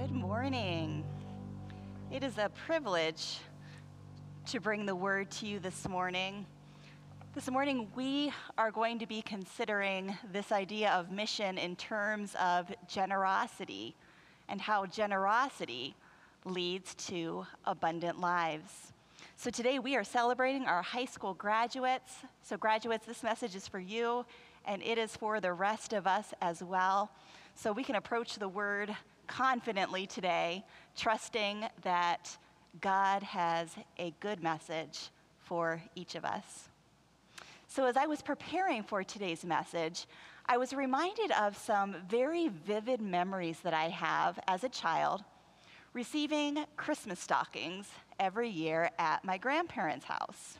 Good morning. It is a privilege to bring the word to you this morning. This morning, we are going to be considering this idea of mission in terms of generosity and how generosity leads to abundant lives. So, today we are celebrating our high school graduates. So, graduates, this message is for you, and it is for the rest of us as well. So, we can approach the word confidently today, trusting that God has a good message for each of us. So, as I was preparing for today's message, I was reminded of some very vivid memories that I have as a child receiving Christmas stockings every year at my grandparents' house.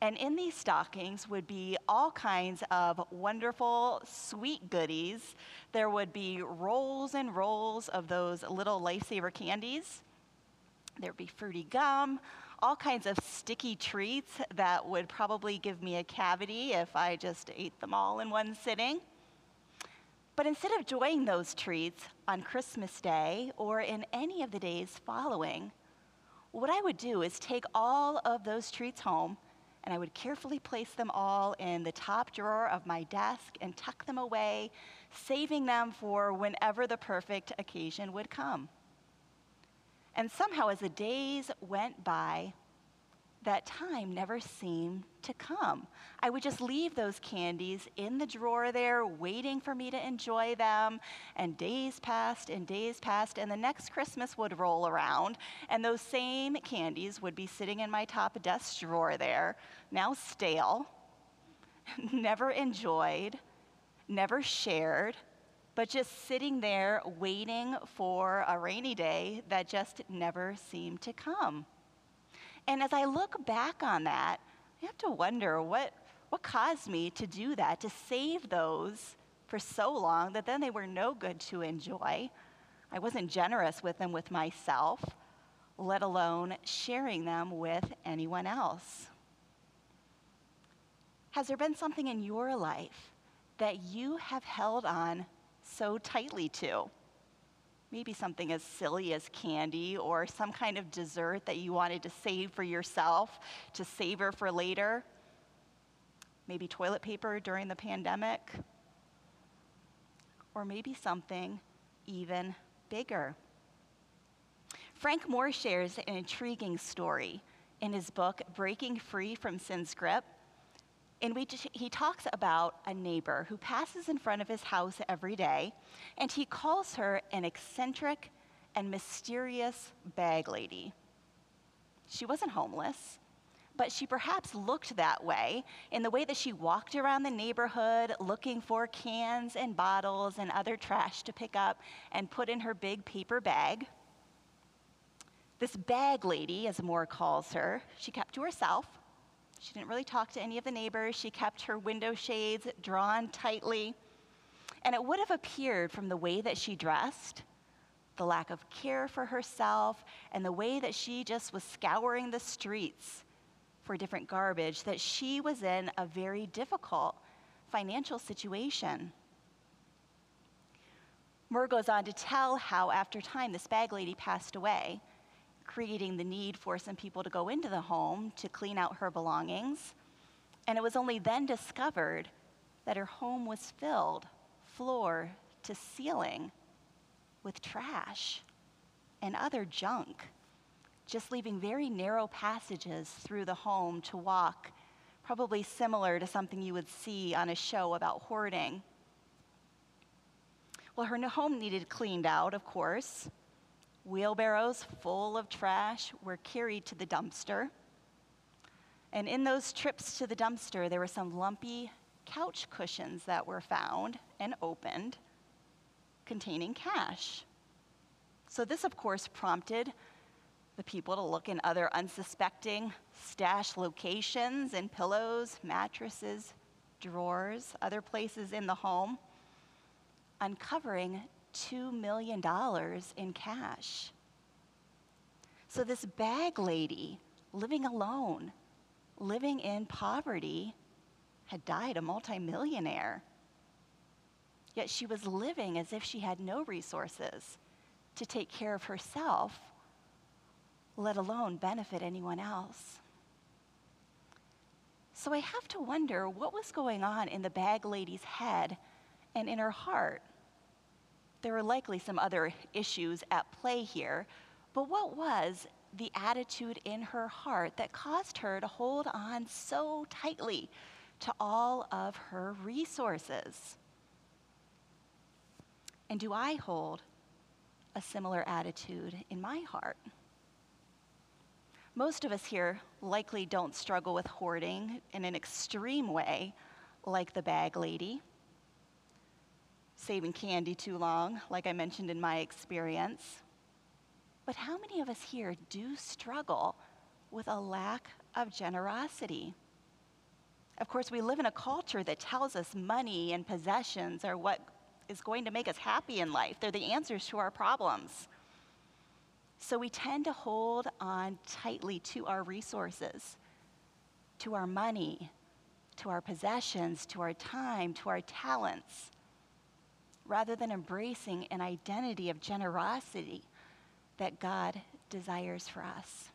And in these stockings would be all kinds of wonderful, sweet goodies. There would be rolls and rolls of those little lifesaver candies. There would be fruity gum, all kinds of sticky treats that would probably give me a cavity if I just ate them all in one sitting. But instead of enjoying those treats on Christmas Day or in any of the days following, what I would do is take all of those treats home and I would carefully place them all in the top drawer of my desk and tuck them away, saving them for whenever the perfect occasion would come. And somehow, as the days went by, that time never seemed to come. I would just leave those candies in the drawer there, waiting for me to enjoy them. And days passed and days passed, and the next Christmas would roll around, and those same candies would be sitting in my top desk drawer there, now stale, never enjoyed, never shared. But just sitting there waiting for a rainy day that just never seemed to come. And as I look back on that, I have to wonder what, what caused me to do that, to save those for so long that then they were no good to enjoy. I wasn't generous with them with myself, let alone sharing them with anyone else. Has there been something in your life that you have held on so tightly to? Maybe something as silly as candy or some kind of dessert that you wanted to save for yourself, to savor for later. Maybe toilet paper during the pandemic. Or maybe something even bigger. Frank Moore shares an intriguing story in his book, Breaking Free from Sin's Grip in which he talks about a neighbor who passes in front of his house every day, and he calls her an eccentric and mysterious bag lady. She wasn't homeless, but she perhaps looked that way in the way that she walked around the neighborhood looking for cans and bottles and other trash to pick up and put in her big paper bag. This bag lady, as Moore calls her, she kept to herself she didn't really talk to any of the neighbors. She kept her window shades drawn tightly. And it would have appeared from the way that she dressed, the lack of care for herself, and the way that she just was scouring the streets for different garbage, that she was in a very difficult financial situation. Moore goes on to tell how, after time, this bag lady passed away creating the need for some people to go into the home to clean out her belongings. And it was only then discovered that her home was filled, floor to ceiling, with trash and other junk, just leaving very narrow passages through the home to walk, probably similar to something you would see on a show about hoarding. Well, her home needed cleaned out, of course. Wheelbarrows full of trash were carried to the dumpster. And in those trips to the dumpster, there were some lumpy couch cushions that were found and opened containing cash. So, this, of course, prompted the people to look in other unsuspecting stash locations and pillows, mattresses, drawers, other places in the home, uncovering $2 million in cash. So, this bag lady, living alone, living in poverty, had died a multimillionaire. Yet she was living as if she had no resources, to take care of herself, let alone benefit anyone else. So I have to wonder what was going on in the bag lady's head and in her heart. There were likely some other issues at play here, but what was the attitude in her heart that caused her to hold on so tightly to all of her resources? And do I hold a similar attitude in my heart? Most of us here likely don't struggle with hoarding in an extreme way, like the bag lady. Saving candy too long, like I mentioned in my experience. But how many of us here do struggle with a lack of generosity? Of course, we live in a culture that tells us money and possessions are what is going to make us happy in life. They're the answers to our problems. So we tend to hold on tightly to our resources, to our money, to our possessions, to our time, to our talents, rather than embracing an identity of generosity that God desires for us.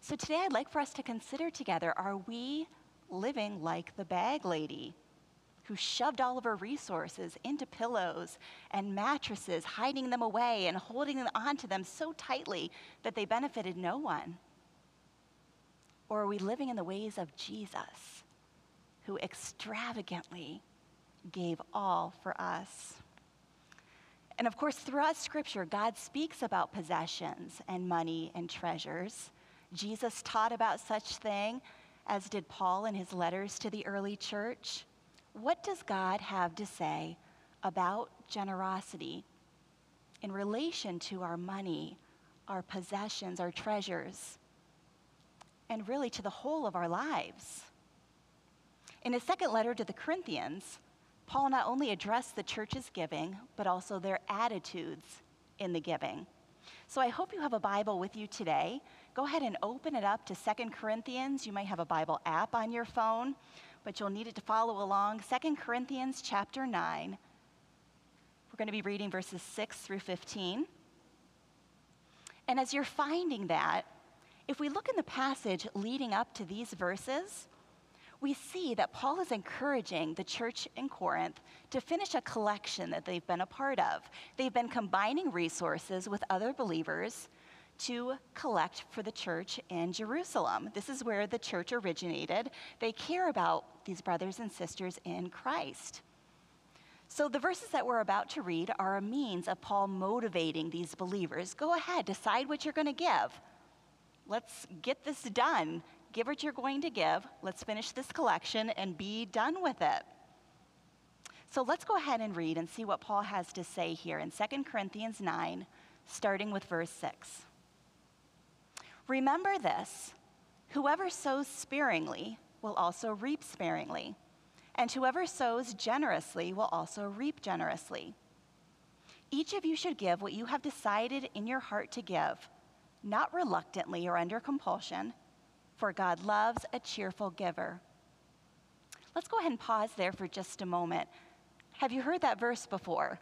So today I'd like for us to consider together are we living like the bag lady who shoved all of her resources into pillows and mattresses, hiding them away and holding on to them so tightly that they benefited no one? Or are we living in the ways of Jesus, who extravagantly gave all for us? And of course, throughout Scripture, God speaks about possessions and money and treasures. Jesus taught about such thing, as did Paul in his letters to the early church. What does God have to say about generosity in relation to our money, our possessions, our treasures, and really to the whole of our lives? In his second letter to the Corinthians, Paul not only addressed the church's giving, but also their attitudes in the giving. So I hope you have a Bible with you today. Go ahead and open it up to Second Corinthians. You might have a Bible app on your phone, but you'll need it to follow along. Second Corinthians chapter 9. We're going to be reading verses 6 through 15. And as you're finding that, if we look in the passage leading up to these verses, we see that Paul is encouraging the church in Corinth to finish a collection that they've been a part of. They've been combining resources with other believers to collect for the church in Jerusalem. This is where the church originated. They care about these brothers and sisters in Christ. So, the verses that we're about to read are a means of Paul motivating these believers. Go ahead, decide what you're going to give. Let's get this done give what you're going to give. Let's finish this collection and be done with it. So let's go ahead and read and see what Paul has to say here in 2 Corinthians 9, starting with verse 6. Remember this whoever sows sparingly will also reap sparingly, and whoever sows generously will also reap generously. Each of you should give what you have decided in your heart to give, not reluctantly or under compulsion for God loves a cheerful giver. Let's go ahead and pause there for just a moment. Have you heard that verse before?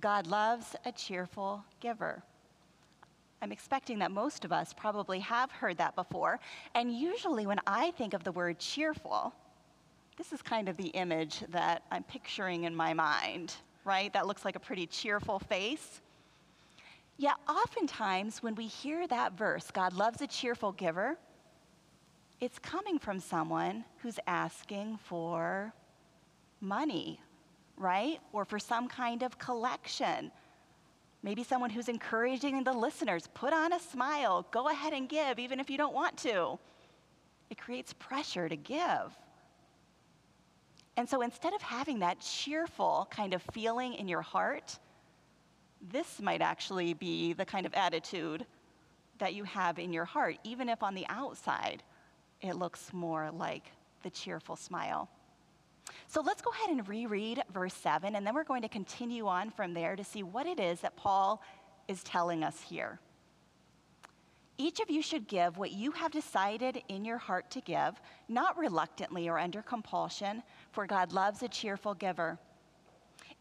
God loves a cheerful giver. I'm expecting that most of us probably have heard that before. And usually, when I think of the word cheerful, this is kind of the image that I'm picturing in my mind, right? That looks like a pretty cheerful face. Yet, oftentimes, when we hear that verse, God loves a cheerful giver, it's coming from someone who's asking for money, right? Or for some kind of collection. Maybe someone who's encouraging the listeners put on a smile, go ahead and give, even if you don't want to. It creates pressure to give. And so instead of having that cheerful kind of feeling in your heart, this might actually be the kind of attitude that you have in your heart, even if on the outside it looks more like the cheerful smile. So let's go ahead and reread verse 7, and then we're going to continue on from there to see what it is that Paul is telling us here. Each of you should give what you have decided in your heart to give, not reluctantly or under compulsion, for God loves a cheerful giver.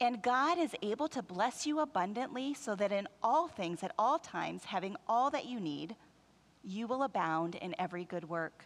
And God is able to bless you abundantly so that in all things, at all times, having all that you need, you will abound in every good work.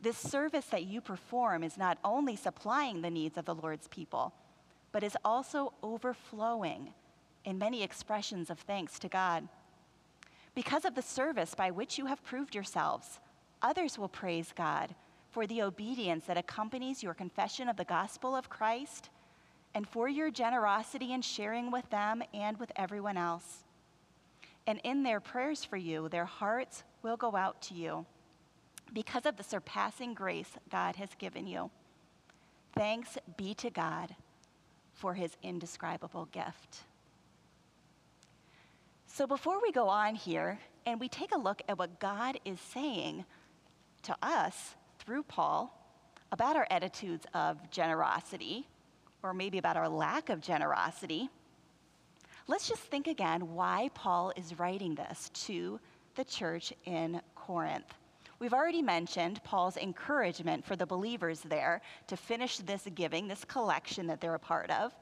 This service that you perform is not only supplying the needs of the Lord's people, but is also overflowing in many expressions of thanks to God. Because of the service by which you have proved yourselves, others will praise God for the obedience that accompanies your confession of the gospel of Christ and for your generosity in sharing with them and with everyone else. And in their prayers for you, their hearts will go out to you because of the surpassing grace God has given you. Thanks be to God for his indescribable gift. So, before we go on here and we take a look at what God is saying to us through Paul about our attitudes of generosity or maybe about our lack of generosity, let's just think again why Paul is writing this to the church in Corinth. We've already mentioned Paul's encouragement for the believers there to finish this giving, this collection that they're a part of.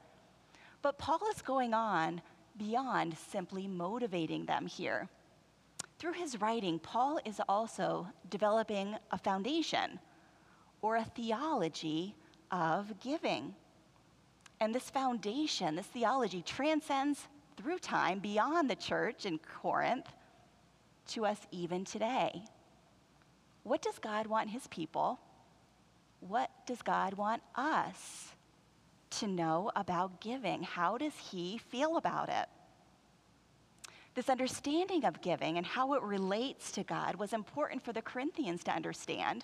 But Paul is going on beyond simply motivating them here. Through his writing, Paul is also developing a foundation or a theology of giving. And this foundation, this theology, transcends through time beyond the church in Corinth to us even today. What does God want his people? What does God want us to know about giving? How does he feel about it? This understanding of giving and how it relates to God was important for the Corinthians to understand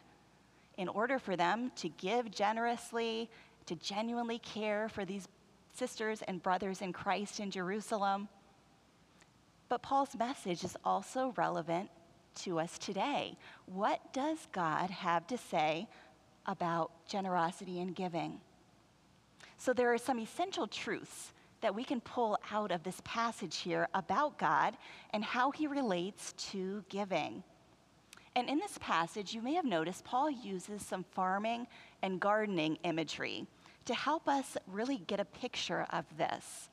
in order for them to give generously to genuinely care for these sisters and brothers in Christ in Jerusalem. But Paul's message is also relevant to us today. What does God have to say about generosity and giving? So, there are some essential truths that we can pull out of this passage here about God and how he relates to giving. And in this passage, you may have noticed Paul uses some farming and gardening imagery to help us really get a picture of this,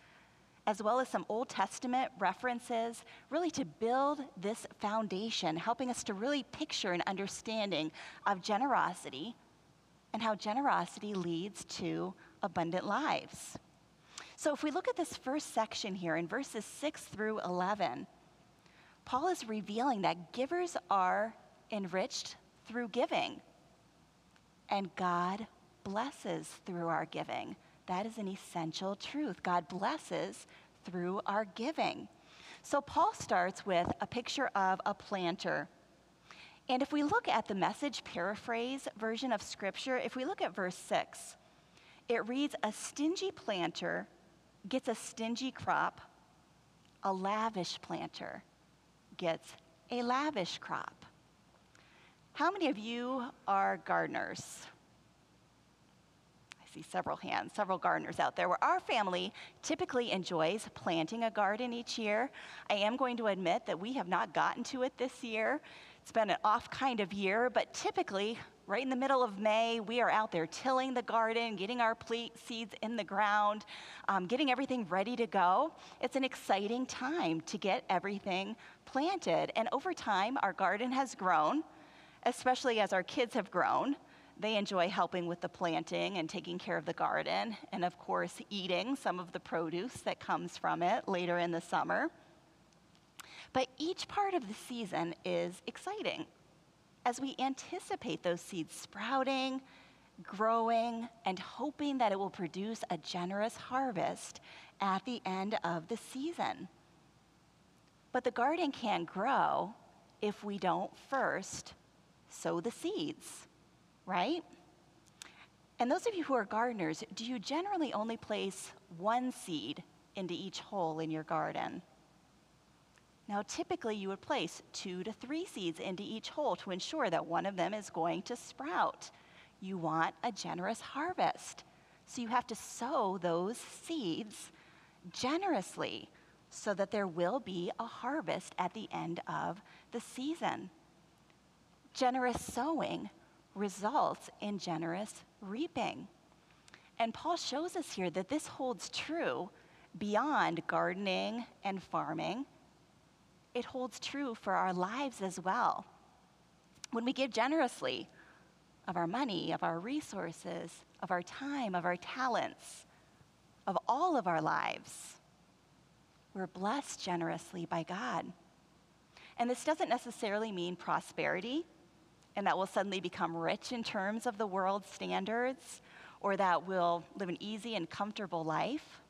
as well as some Old Testament references, really to build this foundation, helping us to really picture an understanding of generosity and how generosity leads to abundant lives. So, if we look at this first section here in verses 6 through 11, Paul is revealing that givers are enriched through giving, and God blesses through our giving. That is an essential truth. God blesses through our giving. So Paul starts with a picture of a planter. And if we look at the message paraphrase version of scripture, if we look at verse 6, it reads A stingy planter gets a stingy crop, a lavish planter gets a lavish crop. How many of you are gardeners? See several hands, several gardeners out there. Where our family typically enjoys planting a garden each year. I am going to admit that we have not gotten to it this year. It's been an off kind of year, but typically, right in the middle of May, we are out there tilling the garden, getting our seeds in the ground, um, getting everything ready to go. It's an exciting time to get everything planted. And over time, our garden has grown especially as our kids have grown. They enjoy helping with the planting and taking care of the garden, and of course, eating some of the produce that comes from it later in the summer. But each part of the season is exciting as we anticipate those seeds sprouting, growing, and hoping that it will produce a generous harvest at the end of the season. But the garden can't grow if we don't first sow the seeds, right? And those of you who are gardeners, do you generally only place one seed into each hole in your garden. Now, typically, you would place two to three seeds into each hole to ensure that one of them is going to sprout. You want a generous harvest. So, you have to sow those seeds generously so that there will be a harvest at the end of the season. Generous sowing results in generous reaping. And Paul shows us here that this holds true beyond gardening and farming it holds true for our lives as well. When we give generously of our money, of our resources, of our time, of our talents, of all of our lives, we're blessed generously by God. And this doesn't necessarily mean prosperity and that we'll suddenly become rich in terms of the world's standards or that we'll live an easy and comfortable life.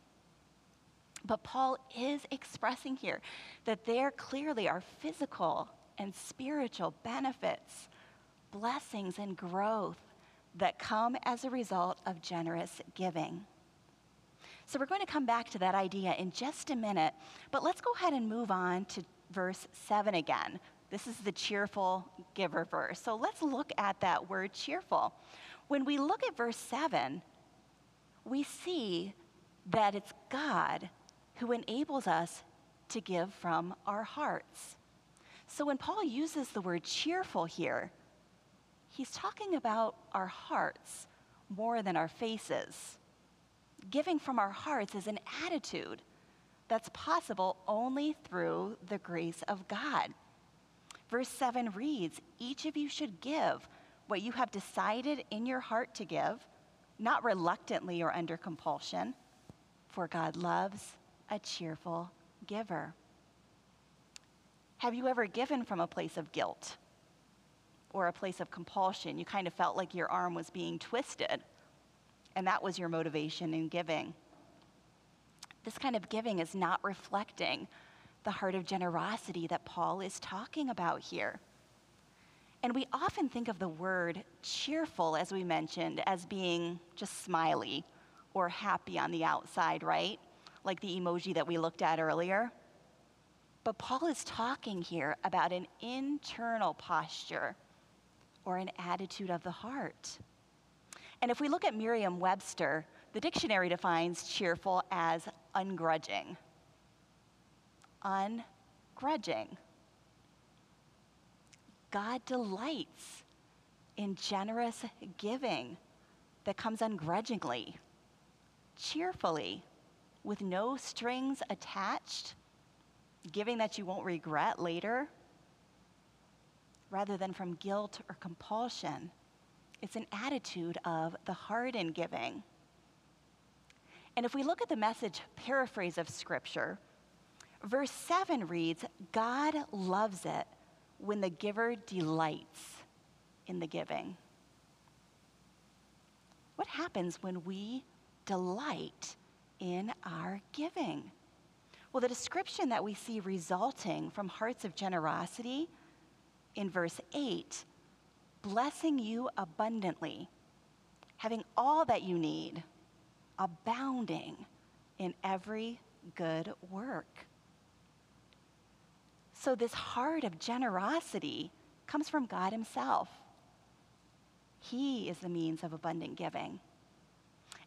But Paul is expressing here that there clearly are physical and spiritual benefits, blessings, and growth that come as a result of generous giving. So we're going to come back to that idea in just a minute, but let's go ahead and move on to verse 7 again. This is the cheerful giver verse. So let's look at that word cheerful. When we look at verse 7, we see that it's God who enables us to give from our hearts. So when Paul uses the word cheerful here, he's talking about our hearts more than our faces. Giving from our hearts is an attitude that's possible only through the grace of God. Verse 7 reads Each of you should give what you have decided in your heart to give, not reluctantly or under compulsion, for God loves a cheerful giver. Have you ever given from a place of guilt or a place of compulsion? You kind of felt like your arm was being twisted, and that was your motivation in giving. This kind of giving is not reflecting the heart of generosity that Paul is talking about here. And we often think of the word cheerful, as we mentioned, as being just smiley or happy on the outside, right? like the emoji that we looked at earlier. But Paul is talking here about an internal posture or an attitude of the heart. And if we look at Merriam Webster, the dictionary defines cheerful as ungrudging. Ungrudging. God delights in generous giving that comes ungrudgingly, cheerfully with no strings attached, giving that you won't regret later, rather than from guilt or compulsion. It's an attitude of the heart in giving. And if we look at the message paraphrase of Scripture, verse 7 reads God loves it when the giver delights in the giving. What happens when we delight in our giving? Well, the description that we see resulting from hearts of generosity in verse 8 blessing you abundantly, having all that you need, abounding in every good work. So, this heart of generosity comes from God Himself. He is the means of abundant giving.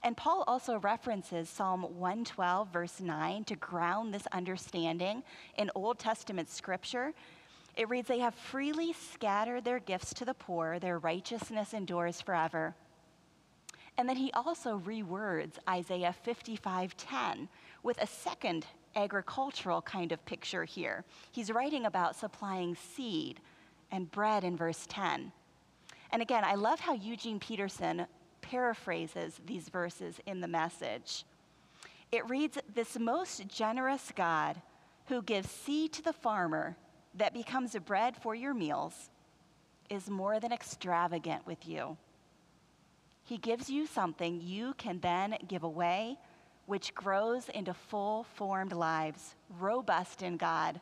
And Paul also references Psalm 112, verse 9, to ground this understanding in Old Testament scripture. It reads, They have freely scattered their gifts to the poor, their righteousness endures forever. And then he also rewords Isaiah 55:10 with a second agricultural kind of picture here. He's writing about supplying seed and bread in verse 10. And again, I love how Eugene Peterson paraphrases these verses in the message. It reads This most generous God who gives seed to the farmer that becomes a bread for your meals is more than extravagant with you. He gives you something you can then give away, which grows into full formed lives, robust in God,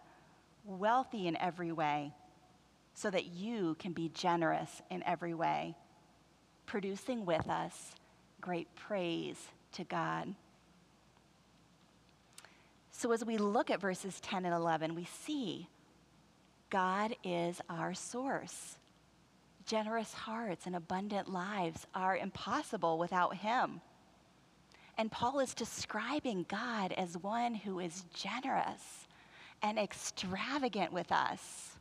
wealthy in every way, so that you can be generous in every way producing with us great praise to God. So as we look at verses 10 and 11, we see God is our source. Generous hearts and abundant lives are impossible without Him. And Paul is describing God as one who is generous and extravagant with us.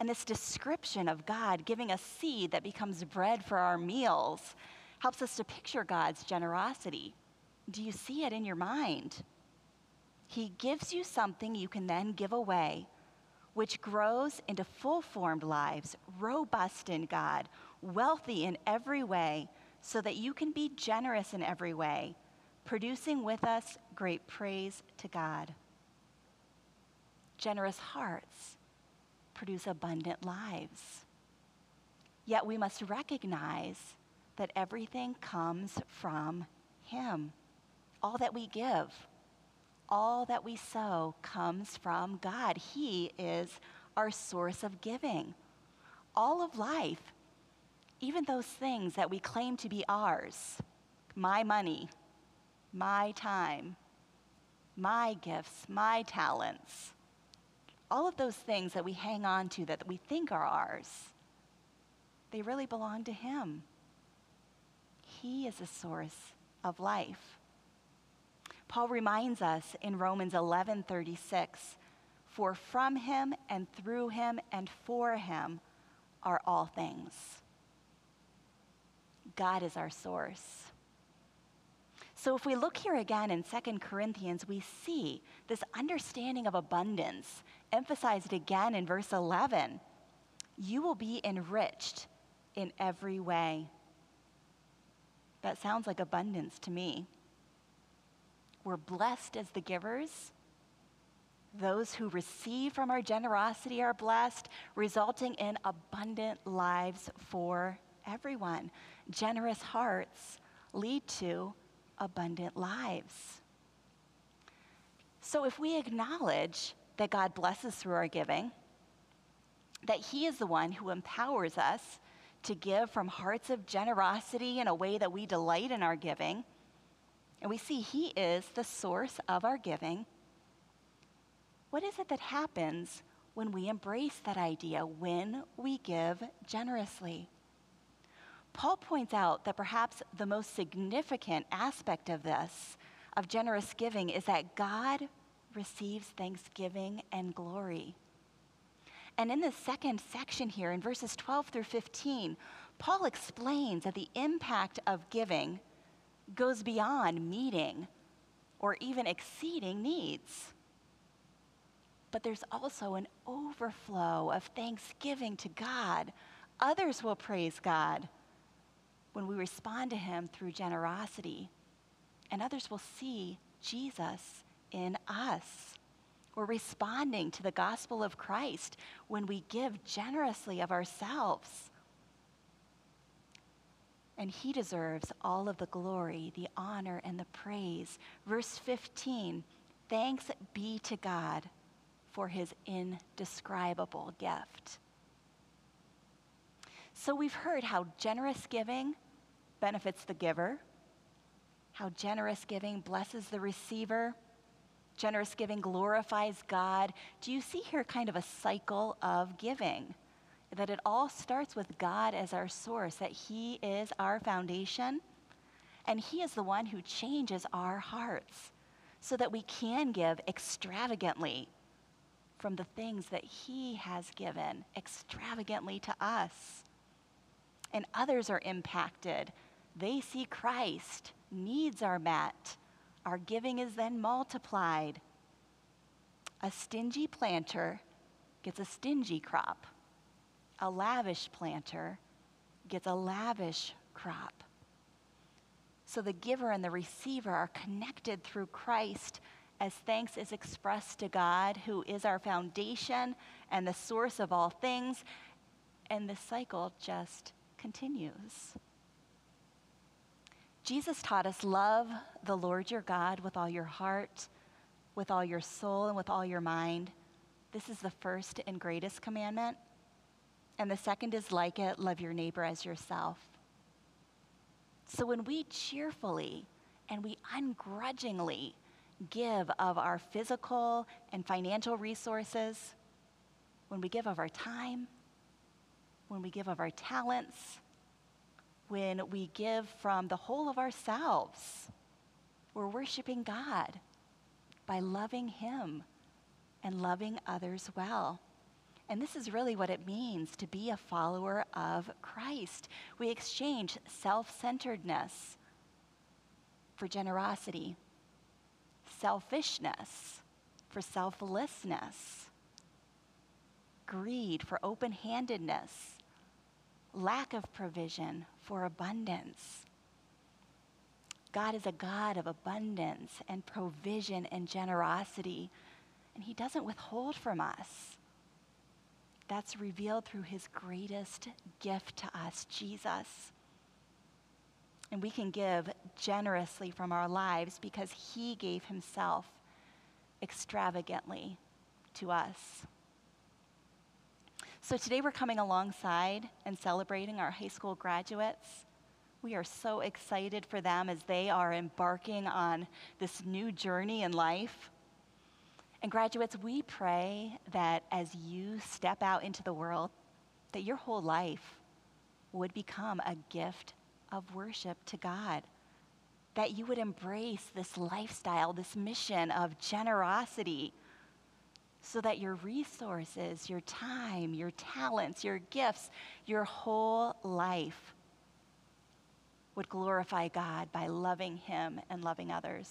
And this description of God giving us seed that becomes bread for our meals helps us to picture God's generosity. Do you see it in your mind? He gives you something you can then give away, which grows into full formed lives, robust in God, wealthy in every way, so that you can be generous in every way, producing with us great praise to God. Generous hearts produce abundant lives. Yet we must recognize that everything comes from Him. All that we give, all that we sow comes from God. He is our source of giving. All of life, even those things that we claim to be ours, my money, my time, my gifts, my talents, all of those things that we hang on to that we think are ours, they really belong to Him. He is the source of life. Paul reminds us in Romans 11:36, "For from him and through him and for him are all things." God is our source. So if we look here again in 2 Corinthians, we see this understanding of abundance emphasized again in verse 11. You will be enriched in every way. That sounds like abundance to me. We're blessed as the givers. Those who receive from our generosity are blessed, resulting in abundant lives for everyone. Generous hearts lead to abundant lives. So if we acknowledge that God blesses through our giving, that He is the one who empowers us to give from hearts of generosity in a way that we delight in our giving, and we see He is the source of our giving, what is it that happens when we embrace that idea, when we give generously? Paul points out that perhaps the most significant aspect of this, of generous giving, is that God receives thanksgiving and glory. And in the second section here, in verses 12 through 15, Paul explains that the impact of giving goes beyond meeting or even exceeding needs. But there's also an overflow of thanksgiving to God. Others will praise God when we respond to Him through generosity, and others will see Jesus in us. We're responding to the gospel of Christ when we give generously of ourselves. And he deserves all of the glory, the honor, and the praise. Verse 15 Thanks be to God for his indescribable gift. So we've heard how generous giving benefits the giver, how generous giving blesses the receiver Generous giving glorifies God. Do you see here kind of a cycle of giving? That it all starts with God as our source, that He is our foundation, and He is the one who changes our hearts so that we can give extravagantly from the things that He has given extravagantly to us. And others are impacted. They see Christ, needs are met our giving is then multiplied. A stingy planter gets a stingy crop. A lavish planter gets a lavish crop. So the giver and the receiver are connected through Christ as thanks is expressed to God, who is our foundation and the source of all things. And the cycle just continues. Jesus taught us love the Lord your God with all your heart, with all your soul, and with all your mind. This is the first and greatest commandment. And the second is like it love your neighbor as yourself. So when we cheerfully and we ungrudgingly give of our physical and financial resources, when we give of our time, when we give of our talents, when we give from the whole of ourselves, we're worshiping God by loving Him and loving others well. And this is really what it means to be a follower of Christ. We exchange self centeredness for generosity, selfishness for selflessness, greed for open handedness, lack of provision for abundance. God is a God of abundance and provision and generosity, and He doesn't withhold from us. That's revealed through His greatest gift to us, Jesus. And we can give generously from our lives because He gave Himself extravagantly to us. So today we're coming alongside and celebrating our high school graduates. We are so excited for them as they are embarking on this new journey in life. And graduates, we pray that as you step out into the world, that your whole life would become a gift of worship to God. That you would embrace this lifestyle, this mission of generosity, so that your resources, your time, your talents, your gifts, your whole life would glorify God by loving Him and loving others.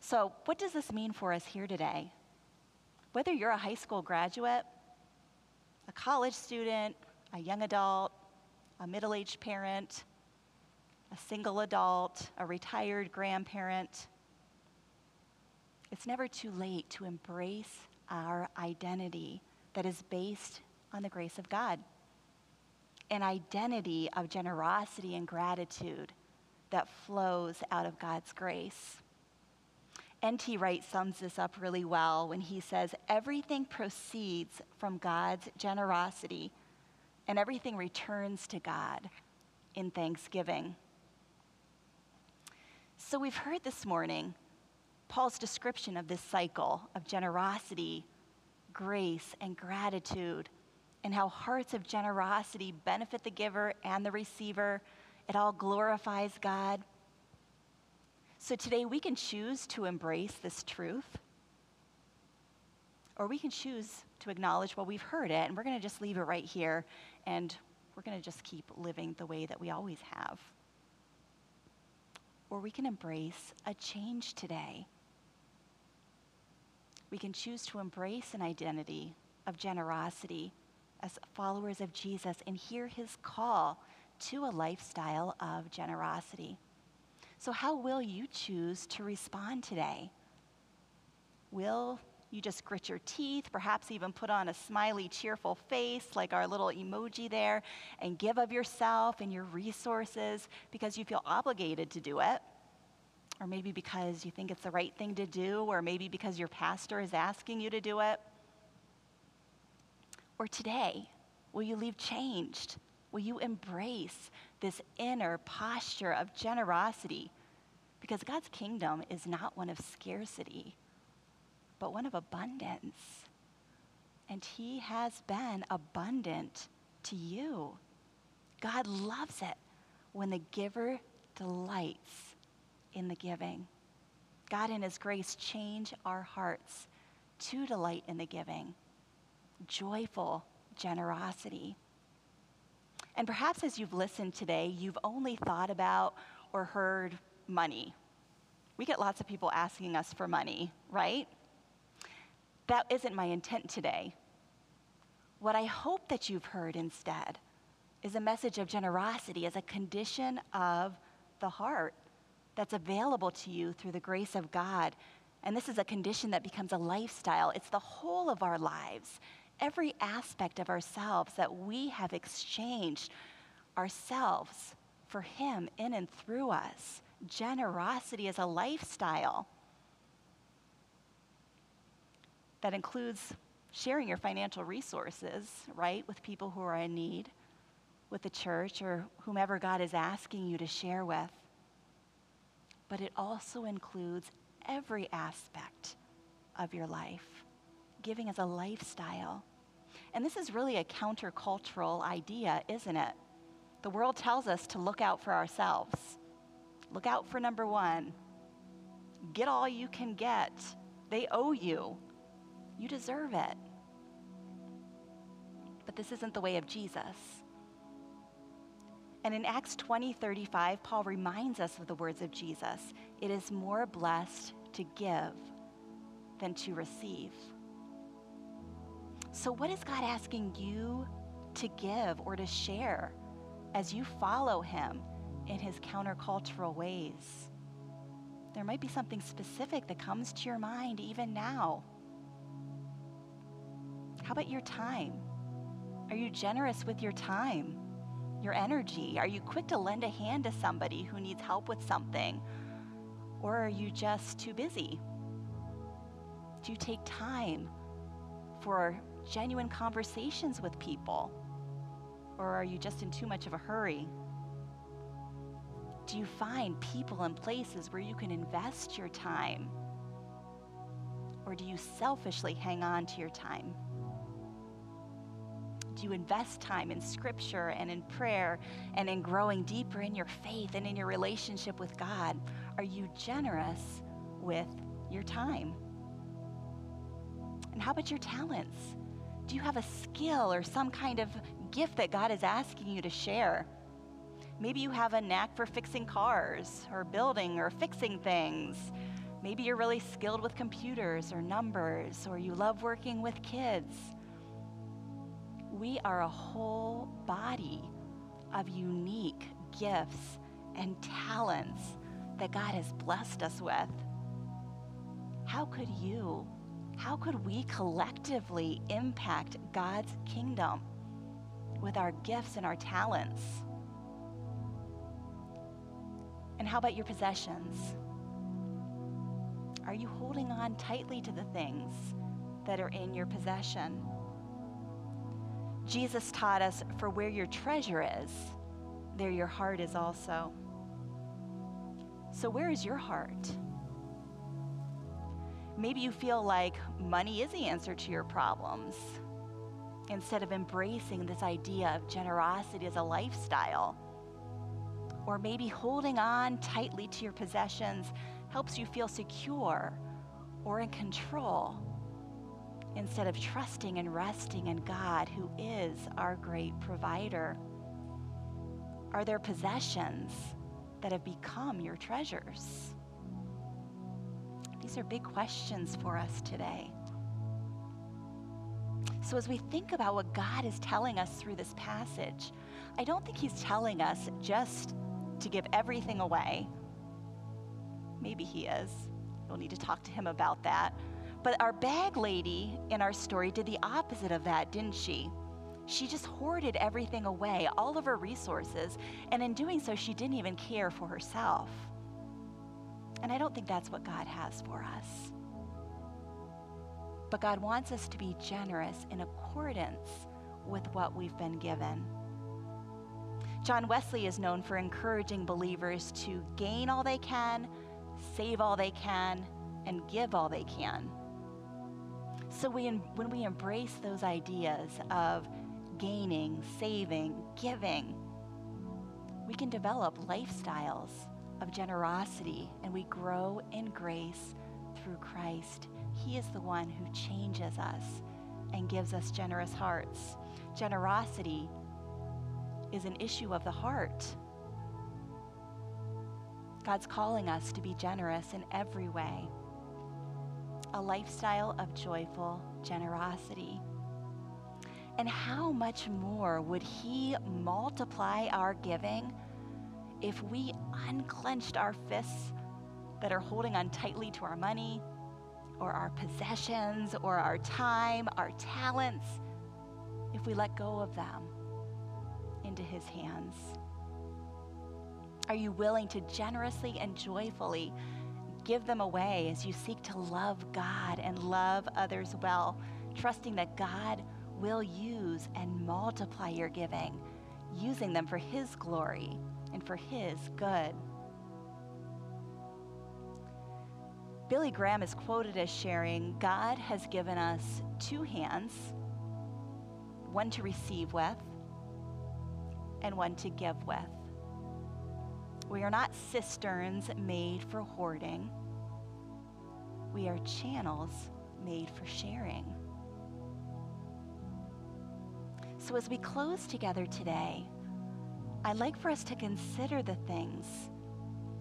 So, what does this mean for us here today? Whether you're a high school graduate, a college student, a young adult, a middle aged parent, a single adult, a retired grandparent, it's never too late to embrace our identity that is based on the grace of God an identity of generosity and gratitude that flows out of God's grace. N.T. Wright sums this up really well when he says, Everything proceeds from God's generosity, and everything returns to God in thanksgiving. So we've heard this morning Paul's description of this cycle of generosity, grace, and gratitude and how hearts of generosity benefit the giver and the receiver. It all glorifies God. So today we can choose to embrace this truth, or we can choose to acknowledge, well, we've heard it, and we're going to just leave it right here, and we're going to just keep living the way that we always have. Or we can embrace a change today. We can choose to embrace an identity of generosity as followers of Jesus and hear his call to a lifestyle of generosity. So, how will you choose to respond today? Will you just grit your teeth, perhaps even put on a smiley, cheerful face like our little emoji there, and give of yourself and your resources because you feel obligated to do it? Or maybe because you think it's the right thing to do, or maybe because your pastor is asking you to do it? Or today, will you leave changed? Will you embrace this inner posture of generosity? Because God's kingdom is not one of scarcity, but one of abundance. And He has been abundant to you. God loves it when the giver delights in the giving. God, in His grace, change our hearts to delight in the giving joyful generosity. And perhaps as you've listened today, you've only thought about or heard money. We get lots of people asking us for money, right? That isn't my intent today. What I hope that you've heard instead is a message of generosity as a condition of the heart that's available to you through the grace of God. And this is a condition that becomes a lifestyle. It's the whole of our lives every aspect of ourselves that we have exchanged ourselves for Him in and through us. Generosity is a lifestyle that includes sharing your financial resources, right, with people who are in need, with the church, or whomever God is asking you to share with. But it also includes every aspect of your life. Giving is a lifestyle. And this is really a countercultural idea, isn't it? The world tells us to look out for ourselves. Look out for number one. Get all you can get. They owe you. You deserve it. But this isn't the way of Jesus. And in Acts 20 35, Paul reminds us of the words of Jesus it is more blessed to give than to receive. So, what is God asking you to give or to share as you follow Him in His countercultural ways? There might be something specific that comes to your mind even now. How about your time? Are you generous with your time, your energy? Are you quick to lend a hand to somebody who needs help with something? Or are you just too busy? Do you take time for genuine conversations with people? Or are you just in too much of a hurry? Do you find people and places where you can invest your time? Or do you selfishly hang on to your time? You invest time in scripture and in prayer and in growing deeper in your faith and in your relationship with God? Are you generous with your time? And how about your talents? Do you have a skill or some kind of gift that God is asking you to share? Maybe you have a knack for fixing cars or building or fixing things. Maybe you're really skilled with computers or numbers, or you love working with kids we are a whole body of unique gifts and talents that God has blessed us with. How could you, how could we collectively impact God's kingdom with our gifts and our talents? And how about your possessions? Are you holding on tightly to the things that are in your possession? Jesus taught us for where your treasure is, there your heart is also. So, where is your heart? Maybe you feel like money is the answer to your problems instead of embracing this idea of generosity as a lifestyle. Or maybe holding on tightly to your possessions helps you feel secure or in control instead of trusting and resting in God, who is our great provider? Are there possessions that have become your treasures? These are big questions for us today. So, as we think about what God is telling us through this passage, I don't think He's telling us just to give everything away. Maybe He is. We'll need to talk to Him about that. But our bag lady in our story did the opposite of that, didn't she? She just hoarded everything away, all of her resources, and in doing so, she didn't even care for herself. And I don't think that's what God has for us. But God wants us to be generous in accordance with what we've been given. John Wesley is known for encouraging believers to gain all they can, save all they can, and give all they can. So we, when we embrace those ideas of gaining, saving, giving, we can develop lifestyles of generosity and we grow in grace through Christ. He is the one who changes us and gives us generous hearts. Generosity is an issue of the heart. God's calling us to be generous in every way a lifestyle of joyful generosity. And how much more would He multiply our giving if we unclenched our fists that are holding on tightly to our money or our possessions or our time, our talents, if we let go of them into His hands? Are you willing to generously and joyfully give them away as you seek to love God and love others well, trusting that God will use and multiply your giving, using them for His glory and for His good. Billy Graham is quoted as sharing God has given us two hands, one to receive with and one to give with. We are not cisterns made for hoarding, we are channels made for sharing. So, as we close together today, I'd like for us to consider the things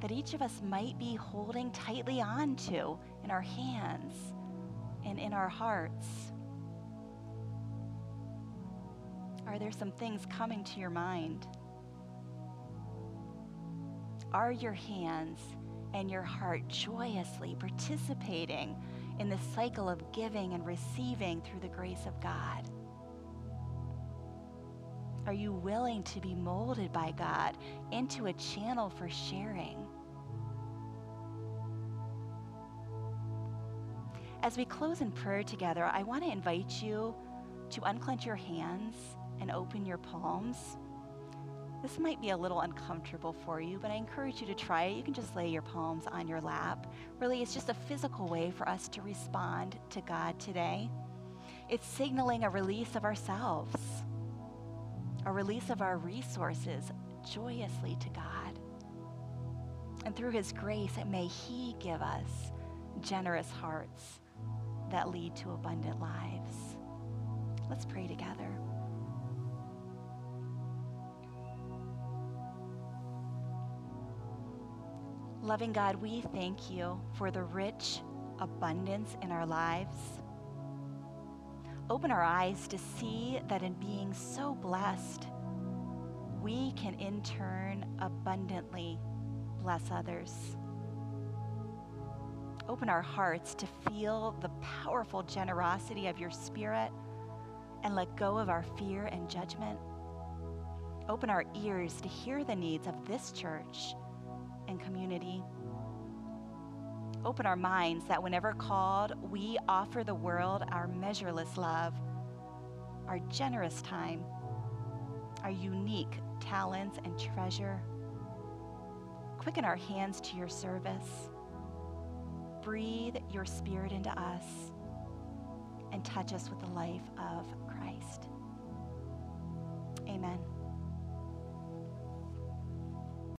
that each of us might be holding tightly onto in our hands and in our hearts. Are there some things coming to your mind? Are your hands and your heart joyously participating in the cycle of giving and receiving through the grace of God? Are you willing to be molded by God into a channel for sharing? As we close in prayer together, I want to invite you to unclench your hands and open your palms. This might be a little uncomfortable for you, but I encourage you to try it. You can just lay your palms on your lap. Really, it's just a physical way for us to respond to God today. It's signaling a release of ourselves a release of our resources joyously to God. And through His grace, may He give us generous hearts that lead to abundant lives. Let's pray together. Loving God, we thank you for the rich abundance in our lives open our eyes to see that in being so blessed, we can in turn abundantly bless others. Open our hearts to feel the powerful generosity of your Spirit and let go of our fear and judgment. Open our ears to hear the needs of this church and community open our minds that whenever called, we offer the world our measureless love, our generous time, our unique talents and treasure. Quicken our hands to your service. Breathe your spirit into us and touch us with the life of Christ.